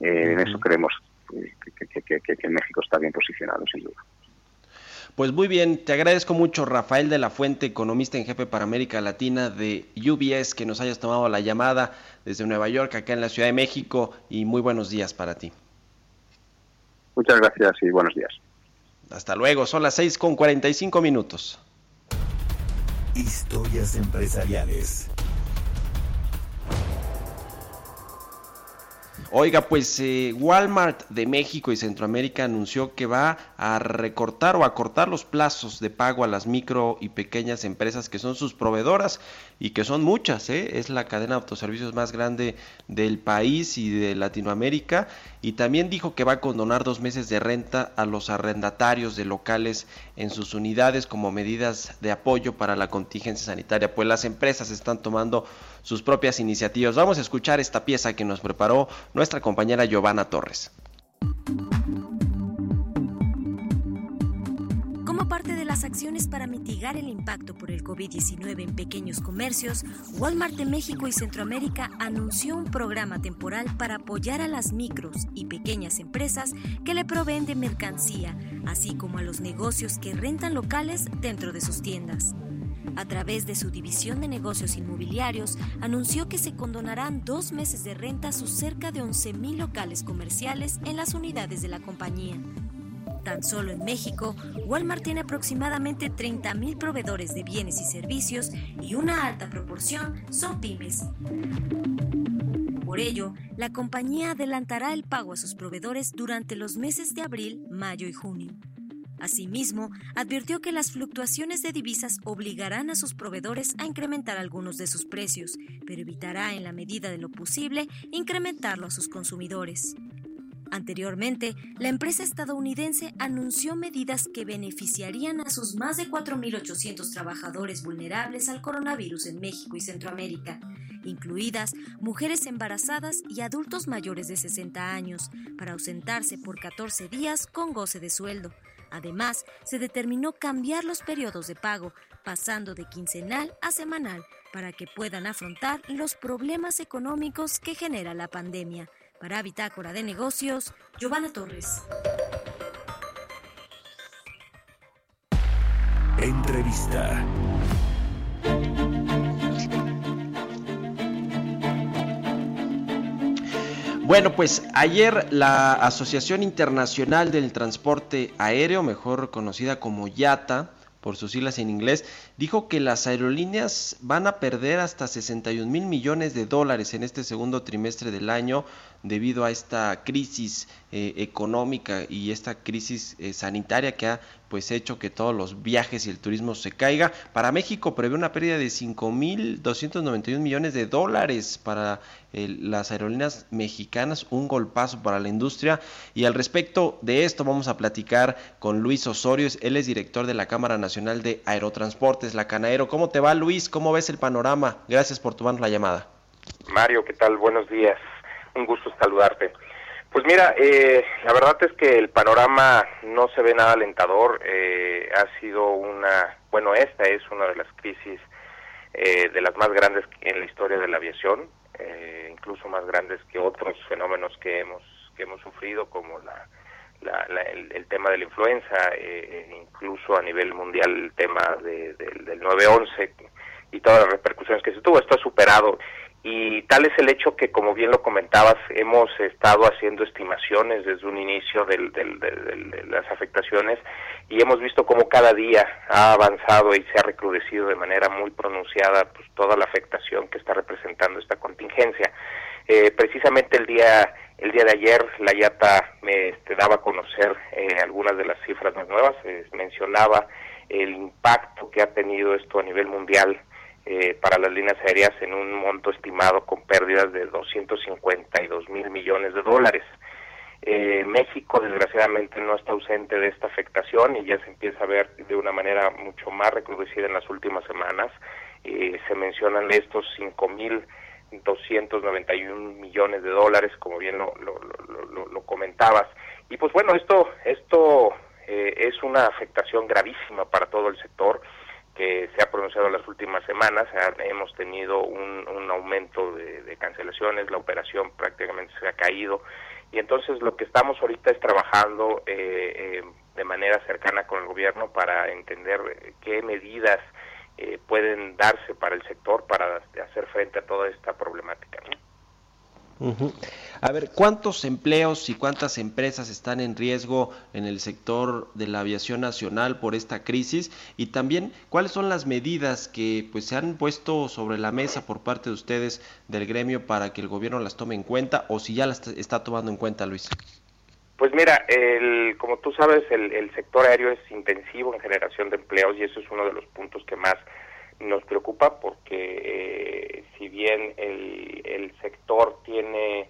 S6: Eh, en eso creemos que, que México está bien posicionado, sin duda.
S1: Pues muy bien, te agradezco mucho Rafael de la Fuente, economista en jefe para América Latina de UBS, que nos hayas tomado la llamada desde Nueva York, acá en la Ciudad de México, y muy buenos días para ti.
S6: Muchas gracias y buenos días.
S1: Hasta luego, son las 6 con 45 minutos.
S3: Historias empresariales.
S1: Oiga, pues eh, Walmart de México y Centroamérica anunció que va a recortar o acortar los plazos de pago a las micro y pequeñas empresas que son sus proveedoras y que son muchas, ¿eh? es la cadena de autoservicios más grande del país y de Latinoamérica y también dijo que va a condonar dos meses de renta a los arrendatarios de locales en sus unidades como medidas de apoyo para la contingencia sanitaria, pues las empresas están tomando sus propias iniciativas. Vamos a escuchar esta pieza que nos preparó nuestra compañera Giovanna Torres.
S7: Como parte de las acciones para mitigar el impacto por el COVID-19 en pequeños comercios, Walmart de México y Centroamérica anunció un programa temporal para apoyar a las micros y pequeñas empresas que le proveen de mercancía, así como a los negocios que rentan locales dentro de sus tiendas a través de su división de negocios inmobiliarios, anunció que se condonarán dos meses de renta a sus cerca de 11.000 locales comerciales en las unidades de la compañía. Tan solo en México, Walmart tiene aproximadamente 30.000 proveedores de bienes y servicios y una alta proporción son pymes. Por ello, la compañía adelantará el pago a sus proveedores durante los meses de abril, mayo y junio. Asimismo, advirtió que las fluctuaciones de divisas obligarán a sus proveedores a incrementar algunos de sus precios, pero evitará en la medida de lo posible incrementarlo a sus consumidores. Anteriormente, la empresa estadounidense anunció medidas que beneficiarían a sus más de 4.800 trabajadores vulnerables al coronavirus en México y Centroamérica, incluidas mujeres embarazadas y adultos mayores de 60 años, para ausentarse por 14 días con goce de sueldo, Además, se determinó cambiar los periodos de pago, pasando de quincenal a semanal, para que puedan afrontar los problemas económicos que genera la pandemia. Para Bitácora de Negocios, Giovanna Torres.
S3: Entrevista.
S1: Bueno, pues ayer la Asociación Internacional del Transporte Aéreo, mejor conocida como IATA, por sus siglas en inglés, dijo que las aerolíneas van a perder hasta 61 mil millones de dólares en este segundo trimestre del año debido a esta crisis eh, económica y esta crisis eh, sanitaria que ha pues hecho que todos los viajes y el turismo se caiga. Para México prevé una pérdida de 5.291 millones de dólares para las aerolíneas mexicanas, un golpazo para la industria. Y al respecto de esto vamos a platicar con Luis Osorio, él es director de la Cámara Nacional de Aerotransportes, la Canaero. ¿Cómo te va Luis? ¿Cómo ves el panorama? Gracias por tomarnos la llamada.
S8: Mario, ¿qué tal? Buenos días. Un gusto saludarte. Pues mira, eh, la verdad es que el panorama no se ve nada alentador. Eh, ha sido una, bueno, esta es una de las crisis eh, de las más grandes en la historia de la aviación, incluso más grandes que otros fenómenos que hemos que hemos sufrido, como la, el, tema de la influenza, incluso a nivel mundial el tema de, del 9/11 y todas las repercusiones que se tuvo. Esto ha superado y tal es el hecho que, como bien lo comentabas, hemos estado haciendo estimaciones desde un inicio de las afectaciones y hemos visto cómo cada día ha avanzado y se ha recrudecido de manera muy pronunciada pues, toda la afectación que está representando esta contingencia. Eh, precisamente el día el día de ayer la IATA me este, daba a conocer eh, algunas de las cifras más nuevas, mencionaba el impacto que ha tenido esto a nivel mundial eh, para las líneas aéreas en un monto estimado con pérdidas de 252 mil millones de dólares. Eh, México desgraciadamente no está ausente de esta afectación y ya se empieza a ver de una manera mucho más recrudecida en las últimas semanas. Eh, se mencionan estos 5 mil 291 millones de dólares, como bien lo, lo, lo, comentabas. Y pues bueno, esto, esto es una afectación gravísima para todo el sector que se ha pronunciado en las últimas semanas. hemos tenido un, aumento de, cancelaciones, la operación prácticamente se ha caído y entonces lo que estamos ahorita es trabajando eh, eh, de manera cercana con el gobierno para entender qué medidas pueden darse para el sector para hacer frente a toda esta problemática.
S1: A ver, ¿cuántos empleos y cuántas empresas están en riesgo en el sector de la aviación nacional por esta crisis? Y también, ¿cuáles son las medidas que pues se han puesto sobre la mesa por parte de ustedes del gremio para que el gobierno las tome en cuenta o si ya las está tomando en cuenta, Luis?
S8: Pues mira, el, como tú sabes, el, el sector aéreo es intensivo en generación de empleos y eso es uno de los puntos que más nos preocupa porque eh, si bien el, el sector tiene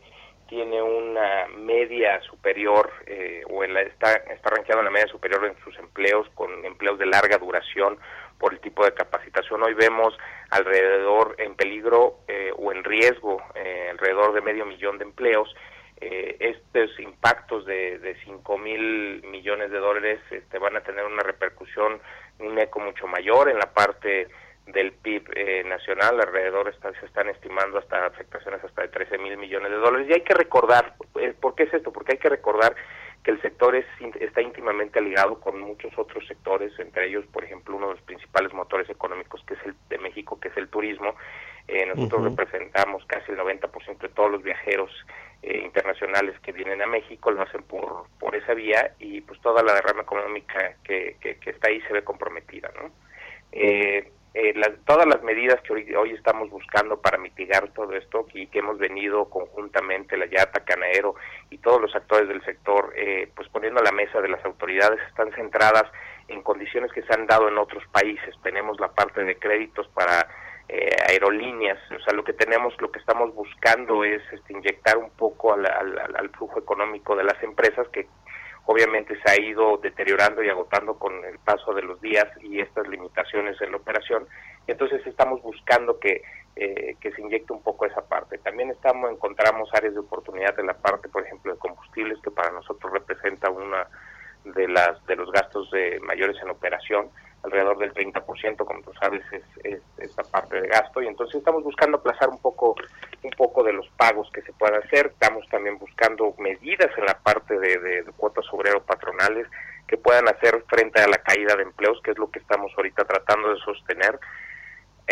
S8: tiene una media superior eh, o en la, está está rankeado en la media superior en sus empleos con empleos de larga duración por el tipo de capacitación hoy vemos alrededor en peligro eh, o en riesgo alrededor de medio millón de empleos. Estos impactos de, de 5 mil millones de dólares este, van a tener una repercusión un eco mucho mayor en la parte del PIB eh, nacional, alrededor se están estimando hasta afectaciones hasta de 13 mil millones de dólares. Y hay que recordar, eh, ¿por qué es esto? Porque hay que recordar que el sector es, está íntimamente ligado con muchos otros sectores, entre ellos, por ejemplo, uno de los principales motores económicos que es el de México, que es el turismo. Eh, nosotros representamos casi el 90% de todos los viajeros internacionales que vienen a México, lo hacen por, por esa vía y pues toda la derrama económica que, que, que está ahí se ve comprometida, ¿no? Eh, eh, todas las medidas que hoy, estamos buscando para mitigar todo esto y que hemos venido conjuntamente, la Yata, Canaero y todos los actores del sector, eh, pues poniendo a la mesa de las autoridades, están centradas en condiciones que se han dado en otros países. Tenemos la parte de créditos para eh, aerolíneas, o sea, lo que tenemos, lo que estamos buscando es este, inyectar un poco al, al flujo económico de las empresas que obviamente se ha ido deteriorando y agotando con el paso de los días y estas limitaciones en la operación. Entonces estamos buscando que, eh, que se inyecte un poco esa parte. También estamos encontramos áreas de oportunidad en la parte, por ejemplo, de combustibles, que para nosotros representa una de las de los gastos mayores en operación alrededor del 30%, como tú sabes, es, es, esta parte de gasto y entonces estamos buscando aplazar un poco un poco de los pagos que se puedan hacer, estamos también buscando medidas en la parte de, de, cuotas obrero patronales que puedan hacer frente a la caída de empleos, que es lo que estamos ahorita tratando de sostener.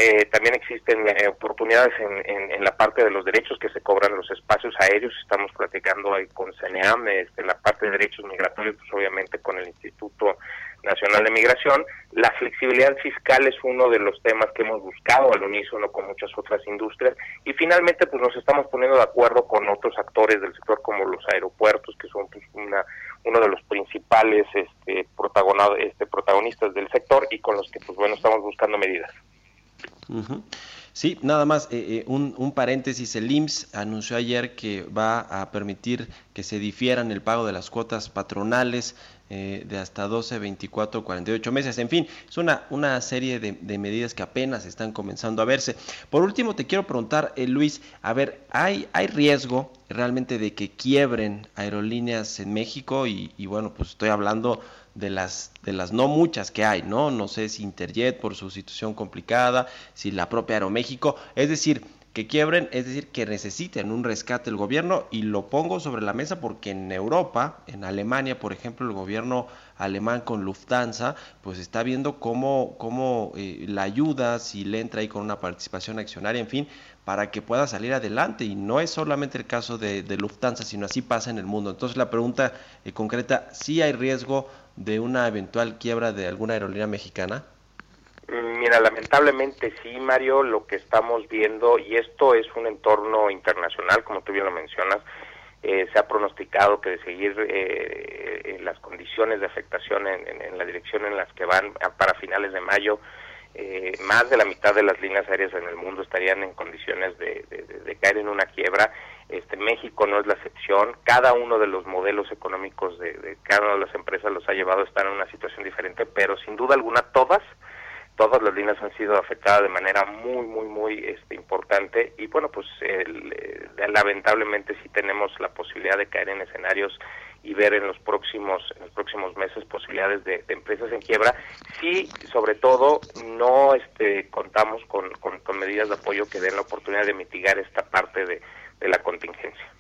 S8: Eh, también existen eh, oportunidades en, en, la parte de los derechos que se cobran los espacios aéreos. Estamos platicando ahí con CNEAM, este, en la parte de derechos migratorios, pues obviamente con el Instituto Nacional de Migración. La flexibilidad fiscal es uno de los temas que hemos buscado al unísono con muchas otras industrias y finalmente pues nos estamos poniendo de acuerdo con otros actores del sector como los aeropuertos que son pues, una, uno de los principales este, este, protagonistas del sector y con los que pues bueno estamos buscando medidas.
S1: Sí, nada más eh, eh, un, un, paréntesis. El IMSS anunció ayer que va a permitir que se difieran el pago de las cuotas patronales eh, de hasta 12, 24, 48 meses. En fin, es una, una serie de, medidas que apenas están comenzando a verse. Por último, te quiero preguntar, Luis, a ver, ¿hay, ¿hay riesgo realmente de que quiebren aerolíneas en México? Y, y bueno, pues estoy hablando de las, de las no muchas que hay, ¿no? No sé si Interjet por su situación complicada, si la propia Aeroméxico, es decir, que quiebren, es decir, que necesiten un rescate el gobierno y lo pongo sobre la mesa porque en Europa, en Alemania, por ejemplo, el gobierno alemán con Lufthansa, pues está viendo cómo, cómo eh, la ayuda, si le entra ahí con una participación accionaria, en fin, para que pueda salir adelante. Y no es solamente el caso de, Lufthansa, sino así pasa en el mundo. Entonces la pregunta eh, concreta, ¿sí hay riesgo de una eventual quiebra de alguna aerolínea mexicana?
S8: Mira, lamentablemente sí, Mario, lo que estamos viendo, y esto es un entorno internacional, como tú bien lo mencionas, eh, se ha pronosticado que de seguir eh, las condiciones de afectación en, la dirección en las que van para finales de mayo, eh, más de la mitad de las líneas aéreas en el mundo estarían en condiciones de, de, caer en una quiebra. Este, México no es la excepción. Cada uno de los modelos económicos de, de cada una de las empresas los ha llevado a estar en una situación diferente, pero sin duda alguna todas todas las líneas han sido afectadas de manera muy, muy, muy este, importante. Y bueno, pues el, eh, lamentablemente sí tenemos la posibilidad de caer en escenarios y ver en los próximos en los próximos meses posibilidades de, empresas en quiebra. Si sobre todo no este contamos con, con, medidas de apoyo que den la oportunidad de mitigar esta parte de la contingencia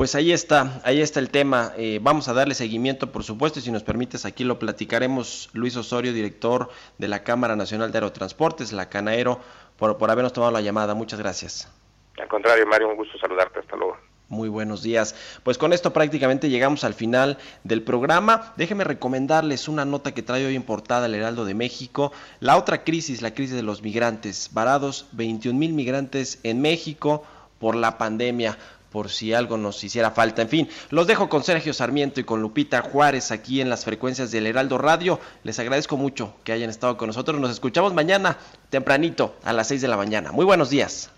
S1: Pues ahí está, ahí está el tema. Eh, vamos a darle seguimiento, por supuesto, y si nos permites, aquí lo platicaremos. Luis Osorio, director de la Cámara Nacional de Aerotransportes, la Canaero, por, por habernos tomado la llamada. Muchas gracias.
S8: Al contrario, Mario, un gusto saludarte. Hasta luego.
S1: Muy buenos días. Pues con esto prácticamente llegamos al final del programa. Déjenme recomendarles una nota que trae hoy en portada el Heraldo de México. La otra crisis, la crisis de los migrantes. Varados 21 mil migrantes en México por la pandemia por si algo nos hiciera falta. En fin, los dejo con Sergio Sarmiento y con Lupita Juárez aquí en las frecuencias del Heraldo Radio. Les agradezco mucho que hayan estado con nosotros. Nos escuchamos mañana tempranito a las 6 de la mañana. Muy buenos días.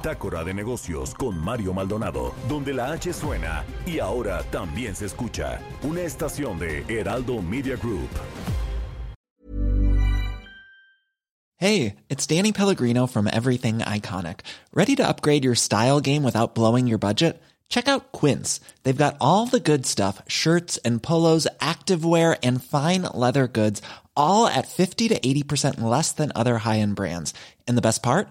S3: Bitácora de Negocios con Mario Maldonado, donde la H suena y ahora también se escucha una estación de Heraldo Media Group.
S9: Hey, it's Danny Pellegrino from Everything Iconic. ¿Ready to upgrade your style game without blowing your budget? Check out Quince. They've got all the good stuff shirts and polos, activewear, and fine leather goods, all at 50 to 80% less than other high end brands. And the best part?